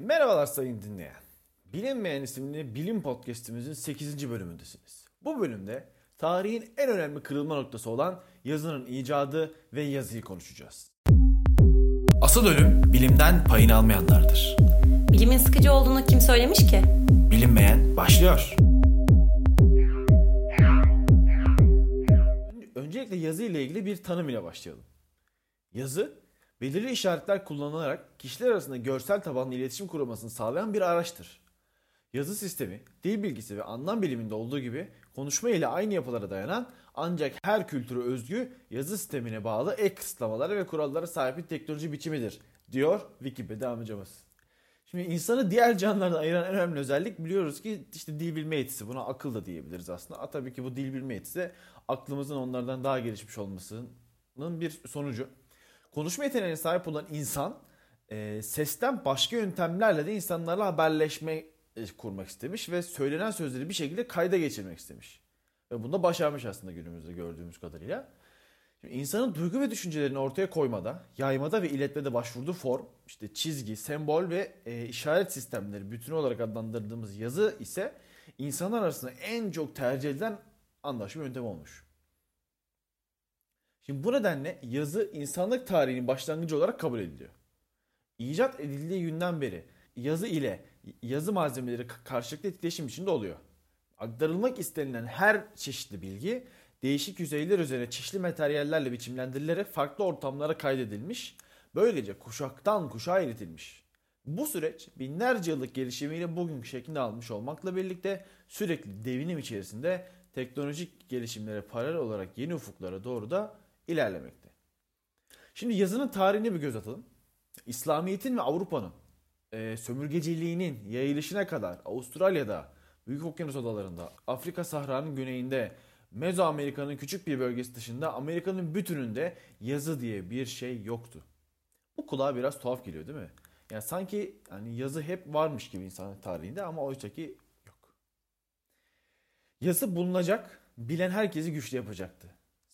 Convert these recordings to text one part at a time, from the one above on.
Merhabalar sayın dinleyen. Bilinmeyen isimli bilim podcastimizin 8. bölümündesiniz. Bu bölümde tarihin en önemli kırılma noktası olan yazının icadı ve yazıyı konuşacağız. Asıl ölüm bilimden payını almayanlardır. Bilimin sıkıcı olduğunu kim söylemiş ki? Bilinmeyen başlıyor. Öncelikle yazı ile ilgili bir tanım ile başlayalım. Yazı, belirli işaretler kullanılarak kişiler arasında görsel tabanlı iletişim kurulmasını sağlayan bir araçtır. Yazı sistemi, dil bilgisi ve anlam biliminde olduğu gibi konuşma ile aynı yapılara dayanan ancak her kültüre özgü yazı sistemine bağlı ek kısıtlamalara ve kurallara sahip bir teknoloji biçimidir, diyor Wikipedia amcamız. Şimdi insanı diğer canlılardan ayıran en önemli özellik biliyoruz ki işte dil bilme yetisi. Buna akıl da diyebiliriz aslında. A, tabii ki bu dil bilme yetisi aklımızın onlardan daha gelişmiş olmasının bir sonucu. Konuşma yeteneğine sahip olan insan e, sesten başka yöntemlerle de insanlarla haberleşme e, kurmak istemiş ve söylenen sözleri bir şekilde kayda geçirmek istemiş. Ve bunda başarmış aslında günümüzde gördüğümüz kadarıyla. Şimdi insanın duygu ve düşüncelerini ortaya koymada, yaymada ve iletmede başvurduğu form, işte çizgi, sembol ve e, işaret sistemleri bütünü olarak adlandırdığımız yazı ise insanlar arasında en çok tercih edilen anlaşma yöntemi olmuş. Şimdi bu nedenle yazı insanlık tarihinin başlangıcı olarak kabul ediliyor. İcat edildiği günden beri yazı ile yazı malzemeleri karşılıklı etkileşim içinde oluyor. Aktarılmak istenilen her çeşitli bilgi değişik yüzeyler üzerine çeşitli materyallerle biçimlendirilerek farklı ortamlara kaydedilmiş, böylece kuşaktan kuşağa iletilmiş. Bu süreç binlerce yıllık gelişimiyle bugünkü şeklini almış olmakla birlikte sürekli devinim içerisinde teknolojik gelişimlere paralel olarak yeni ufuklara doğru da ilerlemekte. Şimdi yazının tarihine bir göz atalım. İslamiyet'in ve Avrupa'nın e, sömürgeciliğinin yayılışına kadar Avustralya'da, Büyük Okyanus adalarında, Afrika Sahra'nın güneyinde, Mezoamerika'nın küçük bir bölgesi dışında Amerika'nın bütününde yazı diye bir şey yoktu. Bu kulağa biraz tuhaf geliyor değil mi? Yani sanki hani yazı hep varmış gibi insan tarihinde ama oysa ki yok. Yazı bulunacak, bilen herkesi güçlü yapacaktı.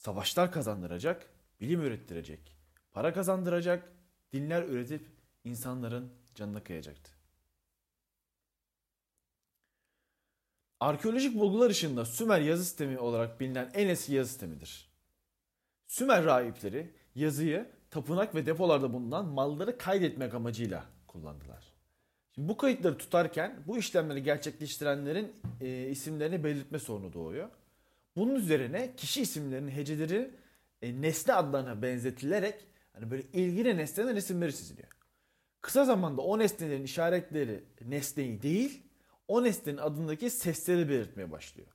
Savaşlar kazandıracak, bilim ürettirecek, para kazandıracak, dinler üretip insanların canına kıyacaktı. Arkeolojik bulgular ışığında Sümer yazı sistemi olarak bilinen en eski yazı sistemidir. Sümer rahipleri yazıyı tapınak ve depolarda bulunan malları kaydetmek amacıyla kullandılar. Şimdi bu kayıtları tutarken bu işlemleri gerçekleştirenlerin e, isimlerini belirtme sorunu doğuyor. Bunun üzerine kişi isimlerinin heceleri e, nesne adlarına benzetilerek hani böyle ilgili nesnelerin isimleri çiziliyor. Kısa zamanda o nesnelerin işaretleri nesneyi değil, o nesnenin adındaki sesleri belirtmeye başlıyor.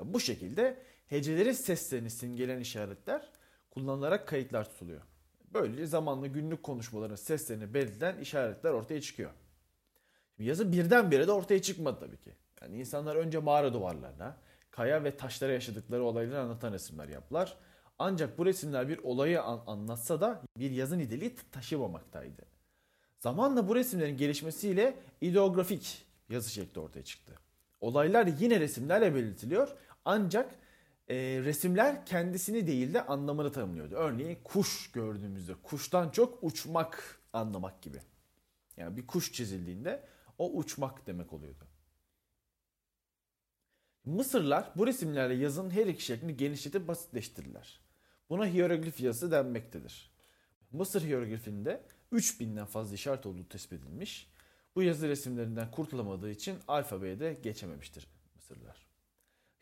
Ya bu şekilde hecelerin seslerini simgeleyen işaretler kullanılarak kayıtlar tutuluyor. Böylece zamanla günlük konuşmaların seslerini belirten işaretler ortaya çıkıyor. Şimdi yazı birdenbire de ortaya çıkmadı tabii ki. Yani insanlar önce mağara duvarlarına, kaya ve taşlara yaşadıkları olayları anlatan resimler yaptılar. Ancak bu resimler bir olayı an- anlatsa da bir yazı niteliği taşımamaktaydı. Zamanla bu resimlerin gelişmesiyle ideografik yazı şekli ortaya çıktı. Olaylar yine resimlerle belirtiliyor ancak e, resimler kendisini değil de anlamını tanımlıyordu. Örneğin kuş gördüğümüzde kuştan çok uçmak anlamak gibi. Yani bir kuş çizildiğinde o uçmak demek oluyordu. Mısırlar bu resimlerle yazının her iki şeklini genişletip basitleştirdiler. Buna hieroglif yazısı denmektedir. Mısır hieroglifinde 3000'den fazla işaret olduğu tespit edilmiş. Bu yazı resimlerinden kurtulamadığı için alfabeye de geçememiştir Mısırlılar.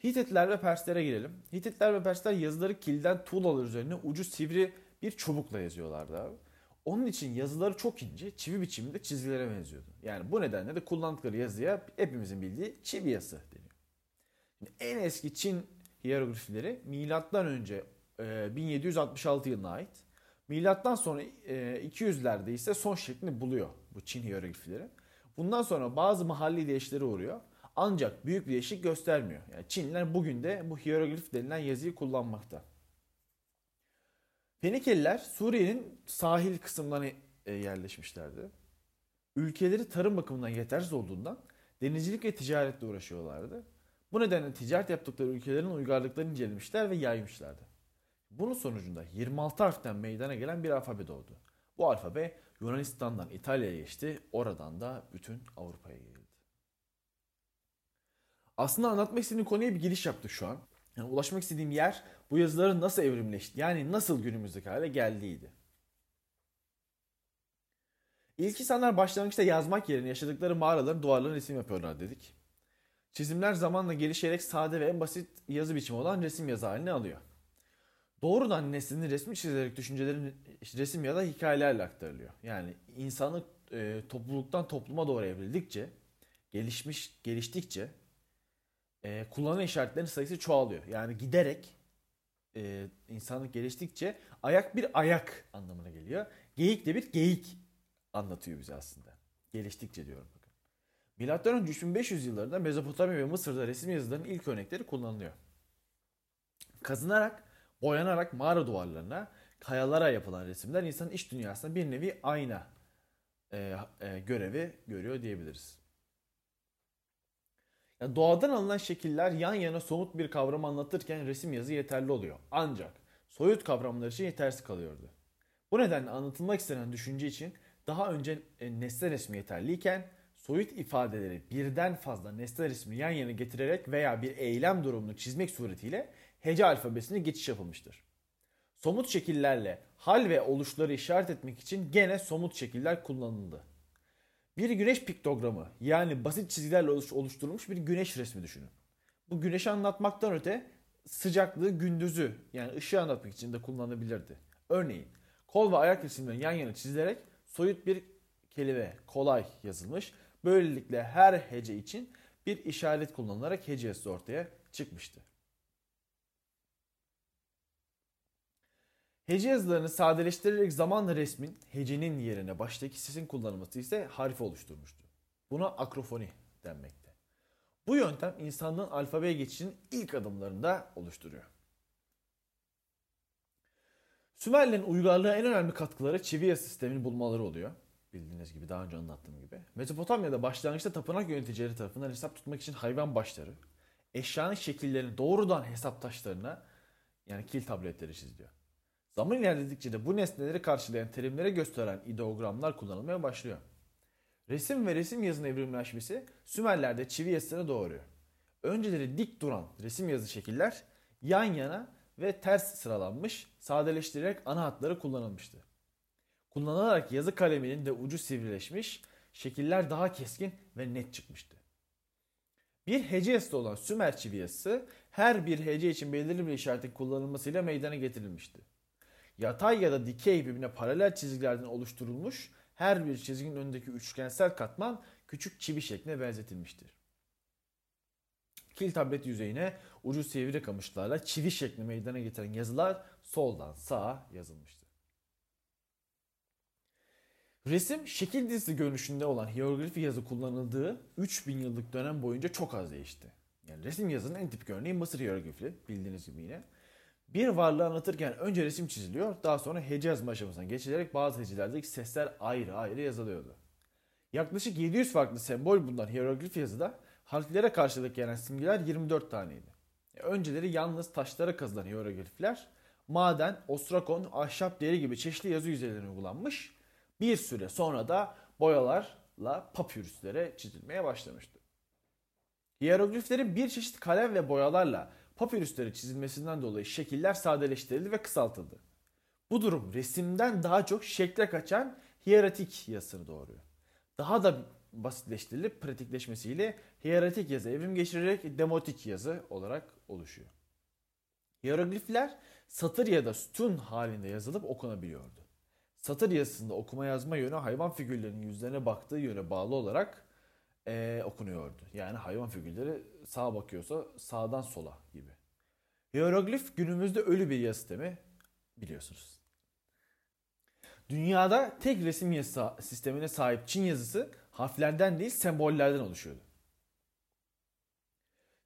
Hititler ve Perslere girelim. Hititler ve Persler yazıları kilden tuğlalar üzerine ucu sivri bir çubukla yazıyorlardı abi. Onun için yazıları çok ince, çivi biçiminde çizgilere benziyordu. Yani bu nedenle de kullandıkları yazıya hepimizin bildiği çivi yazısı deniyor. Şimdi en eski Çin hieroglifleri milattan önce 1766 yılına ait. Milattan sonra 200'lerde ise son şeklini buluyor bu Çin hieroglifleri. Bundan sonra bazı mahalli değişikliklere uğruyor. Ancak büyük bir değişiklik göstermiyor. Yani Çinliler bugün de bu hieroglif denilen yazıyı kullanmakta. Fenikeliler Suriye'nin sahil kısımlarına yerleşmişlerdi. Ülkeleri tarım bakımından yetersiz olduğundan denizcilik ve ticaretle uğraşıyorlardı. Bu nedenle ticaret yaptıkları ülkelerin uygarlıklarını incelemişler ve yaymışlardı. Bunun sonucunda 26 harften meydana gelen bir alfabe doğdu. Bu alfabe Yunanistan'dan İtalya'ya geçti. Oradan da bütün Avrupa'ya geldi. Aslında anlatmak istediğim konuya bir giriş yaptık şu an. Yani ulaşmak istediğim yer bu yazıların nasıl evrimleşti, yani nasıl günümüzdeki hale geldiğiydi. İlk insanlar başlangıçta yazmak yerine yaşadıkları mağaraların duvarlarına resim yapıyorlar dedik. Çizimler zamanla gelişerek sade ve en basit yazı biçimi olan resim yazı haline alıyor. Doğrudan neslinin resmi çizilerek düşüncelerin resim ya da hikayelerle aktarılıyor. Yani insanlık e, topluluktan topluma doğru evrildikçe, gelişmiş geliştikçe e, kullanılan işaretlerin sayısı çoğalıyor. Yani giderek e, insanlık geliştikçe ayak bir ayak anlamına geliyor. Geyik de bir geyik anlatıyor bize aslında. Geliştikçe diyorum. Milattan önce 3500 yıllarında Mezopotamya ve Mısır'da resim yazılarının ilk örnekleri kullanılıyor. Kazınarak, boyanarak mağara duvarlarına, kayalara yapılan resimler insanın iç dünyasında bir nevi ayna e, e, görevi görüyor diyebiliriz. Yani doğadan alınan şekiller yan yana somut bir kavram anlatırken resim yazı yeterli oluyor. Ancak soyut kavramlar için yetersiz kalıyordu. Bu nedenle anlatılmak istenen düşünce için daha önce nesne resmi yeterliyken soyut ifadeleri birden fazla nesne resmi yan yana getirerek veya bir eylem durumunu çizmek suretiyle hece alfabesine geçiş yapılmıştır. Somut şekillerle hal ve oluşları işaret etmek için gene somut şekiller kullanıldı. Bir güneş piktogramı yani basit çizgilerle oluşturulmuş bir güneş resmi düşünün. Bu güneşi anlatmaktan öte sıcaklığı gündüzü yani ışığı anlatmak için de kullanılabilirdi. Örneğin kol ve ayak resimleri yan yana çizilerek soyut bir kelime kolay yazılmış. Böylelikle her hece için bir işaret kullanılarak hece yazısı ortaya çıkmıştı. Hece yazılarını sadeleştirerek zamanla resmin hecenin yerine baştaki sesin kullanılması ise harfi oluşturmuştu. Buna akrofoni denmekte. Bu yöntem insanlığın alfabeye geçişinin ilk adımlarında oluşturuyor. Sümerlerin uygarlığa en önemli katkıları çivi yazı sistemini bulmaları oluyor. Bildiğiniz gibi daha önce anlattığım gibi. Mezopotamya'da başlangıçta tapınak yöneticileri tarafından hesap tutmak için hayvan başları, eşyanın şekillerini doğrudan hesap taşlarına yani kil tabletleri çiziliyor. Zaman ilerledikçe de bu nesneleri karşılayan terimlere gösteren ideogramlar kullanılmaya başlıyor. Resim ve resim yazının evrimleşmesi Sümerler'de çivi yazısını doğuruyor. Önceleri dik duran resim yazı şekiller yan yana ve ters sıralanmış, sadeleştirerek ana hatları kullanılmıştı. Kullanılarak yazı kaleminin de ucu sivrileşmiş, şekiller daha keskin ve net çıkmıştı. Bir hece yazısı olan Sümer çivi yazısı her bir hece için belirli bir işaretin kullanılmasıyla meydana getirilmişti yatay ya da dikey birbirine paralel çizgilerden oluşturulmuş her bir çizginin önündeki üçgensel katman küçük çivi şekline benzetilmiştir. Kil tablet yüzeyine ucu sivri kamışlarla çivi şekli meydana getiren yazılar soldan sağa yazılmıştır. Resim şekil dizisi görünüşünde olan hieroglifi yazı kullanıldığı 3000 yıllık dönem boyunca çok az değişti. Yani resim yazının en tipik örneği Mısır hieroglifi bildiğiniz gibi yine. Bir varlığı anlatırken önce resim çiziliyor, daha sonra hece yazma aşamasına geçilerek bazı hecelerdeki sesler ayrı ayrı yazılıyordu. Yaklaşık 700 farklı sembol bulunan hieroglif yazıda harflere karşılık gelen simgeler 24 taneydi. E, önceleri yalnız taşlara kazılan hieroglifler, maden, ostrakon, ahşap deri gibi çeşitli yazı yüzeylerine uygulanmış, bir süre sonra da boyalarla papyrüslere çizilmeye başlamıştı. Hierogliflerin bir çeşit kalem ve boyalarla papirüsleri çizilmesinden dolayı şekiller sadeleştirildi ve kısaltıldı. Bu durum resimden daha çok şekle kaçan hieratik yazısını doğuruyor. Daha da basitleştirilip pratikleşmesiyle hieratik yazı evrim geçirerek demotik yazı olarak oluşuyor. Hieroglifler satır ya da sütun halinde yazılıp okunabiliyordu. Satır yazısında okuma yazma yönü hayvan figürlerinin yüzlerine baktığı yöne bağlı olarak e, okunuyordu. Yani hayvan figürleri sağa bakıyorsa sağdan sola gibi. Hieroglif günümüzde ölü bir yazı sistemi biliyorsunuz. Dünyada tek resim yazı sistemine sahip Çin yazısı harflerden değil sembollerden oluşuyordu.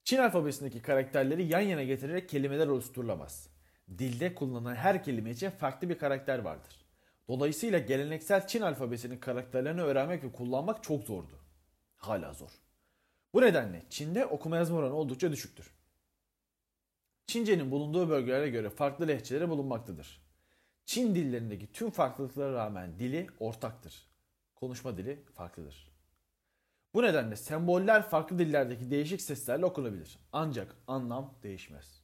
Çin alfabesindeki karakterleri yan yana getirerek kelimeler oluşturulamaz. Dilde kullanılan her kelime için farklı bir karakter vardır. Dolayısıyla geleneksel Çin alfabesinin karakterlerini öğrenmek ve kullanmak çok zordu hala zor. Bu nedenle Çin'de okuma yazma oranı oldukça düşüktür. Çince'nin bulunduğu bölgelere göre farklı lehçeleri bulunmaktadır. Çin dillerindeki tüm farklılıklara rağmen dili ortaktır. Konuşma dili farklıdır. Bu nedenle semboller farklı dillerdeki değişik seslerle okunabilir. Ancak anlam değişmez.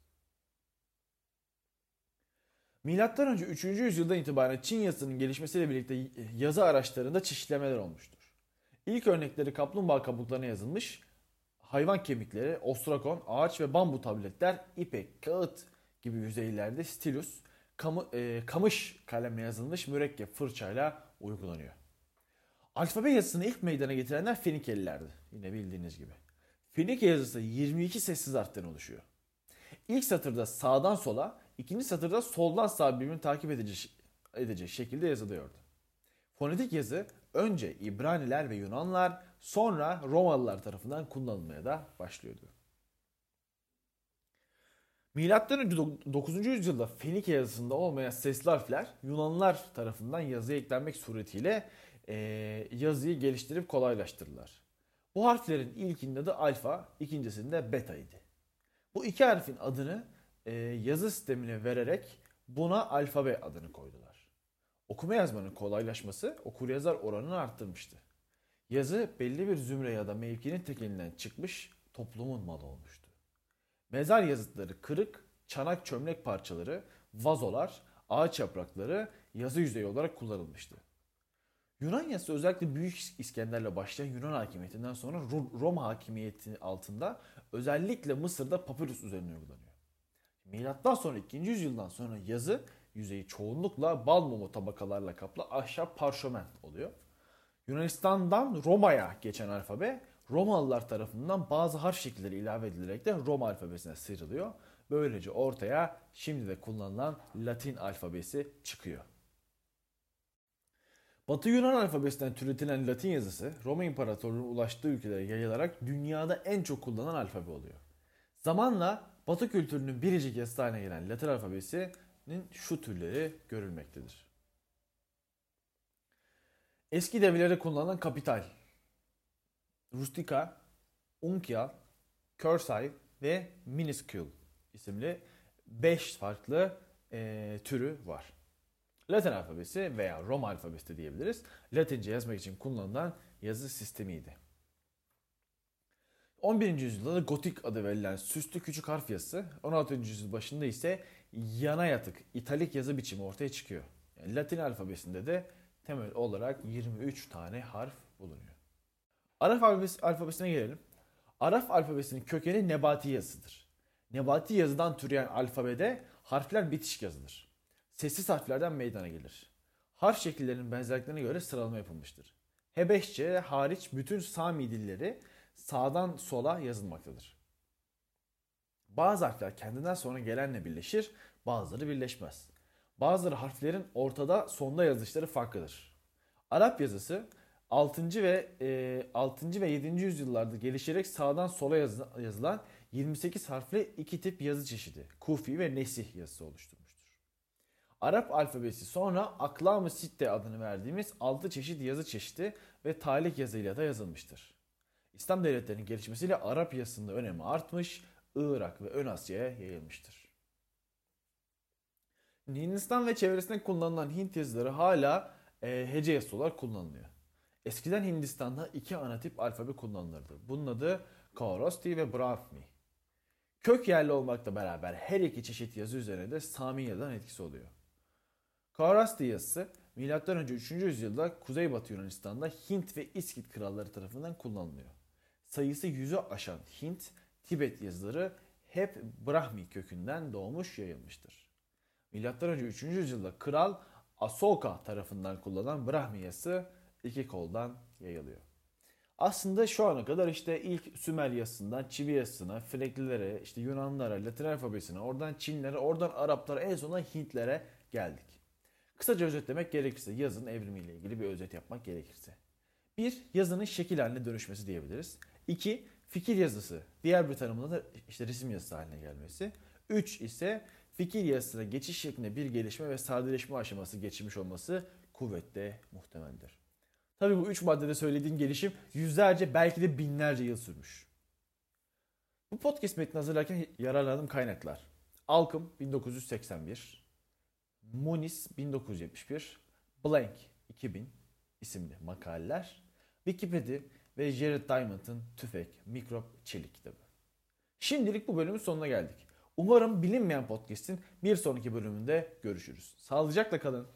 Milattan önce 3. yüzyıldan itibaren Çin yazısının gelişmesiyle birlikte yazı araçlarında çeşitlemeler olmuştur. İlk örnekleri kaplumbağa kabuklarına yazılmış, hayvan kemikleri, ostrakon, ağaç ve bambu tabletler, ipek, kağıt gibi yüzeylerde stilus, kamu, e, kamış kalemle yazılmış mürekkep fırçayla uygulanıyor. Alfabe yazısını ilk meydana getirenler Fenikelilerdi. Yine bildiğiniz gibi. Fenike yazısı 22 sessiz harften oluşuyor. İlk satırda sağdan sola, ikinci satırda soldan sağa birbirini takip edecek, edecek şekilde yazılıyordu. Fonetik yazı önce İbraniler ve Yunanlar, sonra Romalılar tarafından kullanılmaya da başlıyordu. Milattan önce 9. yüzyılda Fenike yazısında olmayan sesli harfler Yunanlılar tarafından yazıya eklenmek suretiyle e, yazıyı geliştirip kolaylaştırdılar. Bu harflerin ilkinin adı alfa, ikincisinde beta idi. Bu iki harfin adını e, yazı sistemine vererek buna alfabe adını koydular. Okuma yazmanın kolaylaşması okur yazar oranını arttırmıştı. Yazı belli bir zümre ya da mevkinin tekelinden çıkmış toplumun malı olmuştu. Mezar yazıtları kırık, çanak çömlek parçaları, vazolar, ağaç yaprakları yazı yüzeyi olarak kullanılmıştı. Yunan yazısı özellikle Büyük İskender'le başlayan Yunan hakimiyetinden sonra Roma hakimiyeti altında özellikle Mısır'da papyrus üzerine uygulanıyor. Milattan sonra 2. yüzyıldan sonra yazı yüzeyi çoğunlukla bal mumu tabakalarla kaplı ahşap parşömen oluyor. Yunanistan'dan Roma'ya geçen alfabe Romalılar tarafından bazı harf şekilleri ilave edilerek de Roma alfabesine sıyrılıyor. Böylece ortaya şimdi de kullanılan Latin alfabesi çıkıyor. Batı Yunan alfabesinden türetilen Latin yazısı Roma İmparatorluğu'nun ulaştığı ülkelere yayılarak dünyada en çok kullanılan alfabe oluyor. Zamanla Batı kültürünün biricik yazısı haline gelen Latin alfabesinin şu türleri görülmektedir. Eski devirlerde kullanılan kapital, rustica, unkial, cursive ve minuscule isimli 5 farklı e, türü var. Latin alfabesi veya Roma alfabesi de diyebiliriz. Latince yazmak için kullanılan yazı sistemiydi. 11. yüzyılda gotik adı verilen süslü küçük harf yazısı, 16. yüzyıl başında ise yana yatık italik yazı biçimi ortaya çıkıyor. Yani Latin alfabesinde de temel olarak 23 tane harf bulunuyor. Araf alfabesi, alfabesine gelelim. Araf alfabesinin kökeni nebati yazıdır. Nebati yazıdan türeyen alfabede harfler bitişik yazılır. Sessiz harflerden meydana gelir. Harf şekillerinin benzerliklerine göre sıralama yapılmıştır. Hebeşçe hariç bütün Sami dilleri sağdan sola yazılmaktadır. Bazı harfler kendinden sonra gelenle birleşir, bazıları birleşmez. Bazıları harflerin ortada sonda yazışları farklıdır. Arap yazısı 6. ve e, 6. ve 7. yüzyıllarda gelişerek sağdan sola yazılan 28 harfli iki tip yazı çeşidi, Kufi ve Nesih yazısı oluşturmuştur. Arap alfabesi sonra Aklam-ı Sitte adını verdiğimiz 6 çeşit yazı çeşidi ve talik yazıyla da yazılmıştır. İslam devletlerinin gelişmesiyle Arap yazısının önemi artmış, Irak ve Ön Asya'ya yayılmıştır. Hindistan ve çevresinde kullanılan Hint yazıları hala e, hece yazısı olarak kullanılıyor. Eskiden Hindistan'da iki ana tip alfabe kullanılırdı. Bunun adı Kharosti ve Brahmi. Kök yerli olmakla beraber her iki çeşit yazı üzerine de Samiye'den etkisi oluyor. Kharosti yazısı M.Ö. 3. yüzyılda Kuzeybatı Yunanistan'da Hint ve İskit kralları tarafından kullanılıyor. Sayısı yüzü aşan Hint, Tibet yazıları hep Brahmi kökünden doğmuş yayılmıştır. M.Ö. 3. yüzyılda kral Asoka tarafından kullanılan Brahmi yazısı iki koldan yayılıyor. Aslında şu ana kadar işte ilk Sümer yazısından Çivi yazısına, Freklilere, işte Yunanlara, Latin alfabesine, oradan Çinlere, oradan Araplara, en sonunda Hintlere geldik. Kısaca özetlemek gerekirse yazının evrimiyle ilgili bir özet yapmak gerekirse. Bir, yazının şekil haline dönüşmesi diyebiliriz. İki, fikir yazısı. Diğer bir tanımda da işte resim yazısı haline gelmesi. Üç ise fikir yazısına geçiş şeklinde bir gelişme ve sadeleşme aşaması geçirmiş olması kuvvetle muhtemeldir. Tabi bu üç maddede söylediğim gelişim yüzlerce belki de binlerce yıl sürmüş. Bu podcast metni hazırlarken yararlandığım kaynaklar. Alkım 1981, Munis 1971, Blank 2000 isimli makaleler, Wikipedia ve Jared Diamond'ın Tüfek, Mikrop, Çelik kitabı. Şimdilik bu bölümün sonuna geldik. Umarım bilinmeyen podcast'in bir sonraki bölümünde görüşürüz. Sağlıcakla kalın.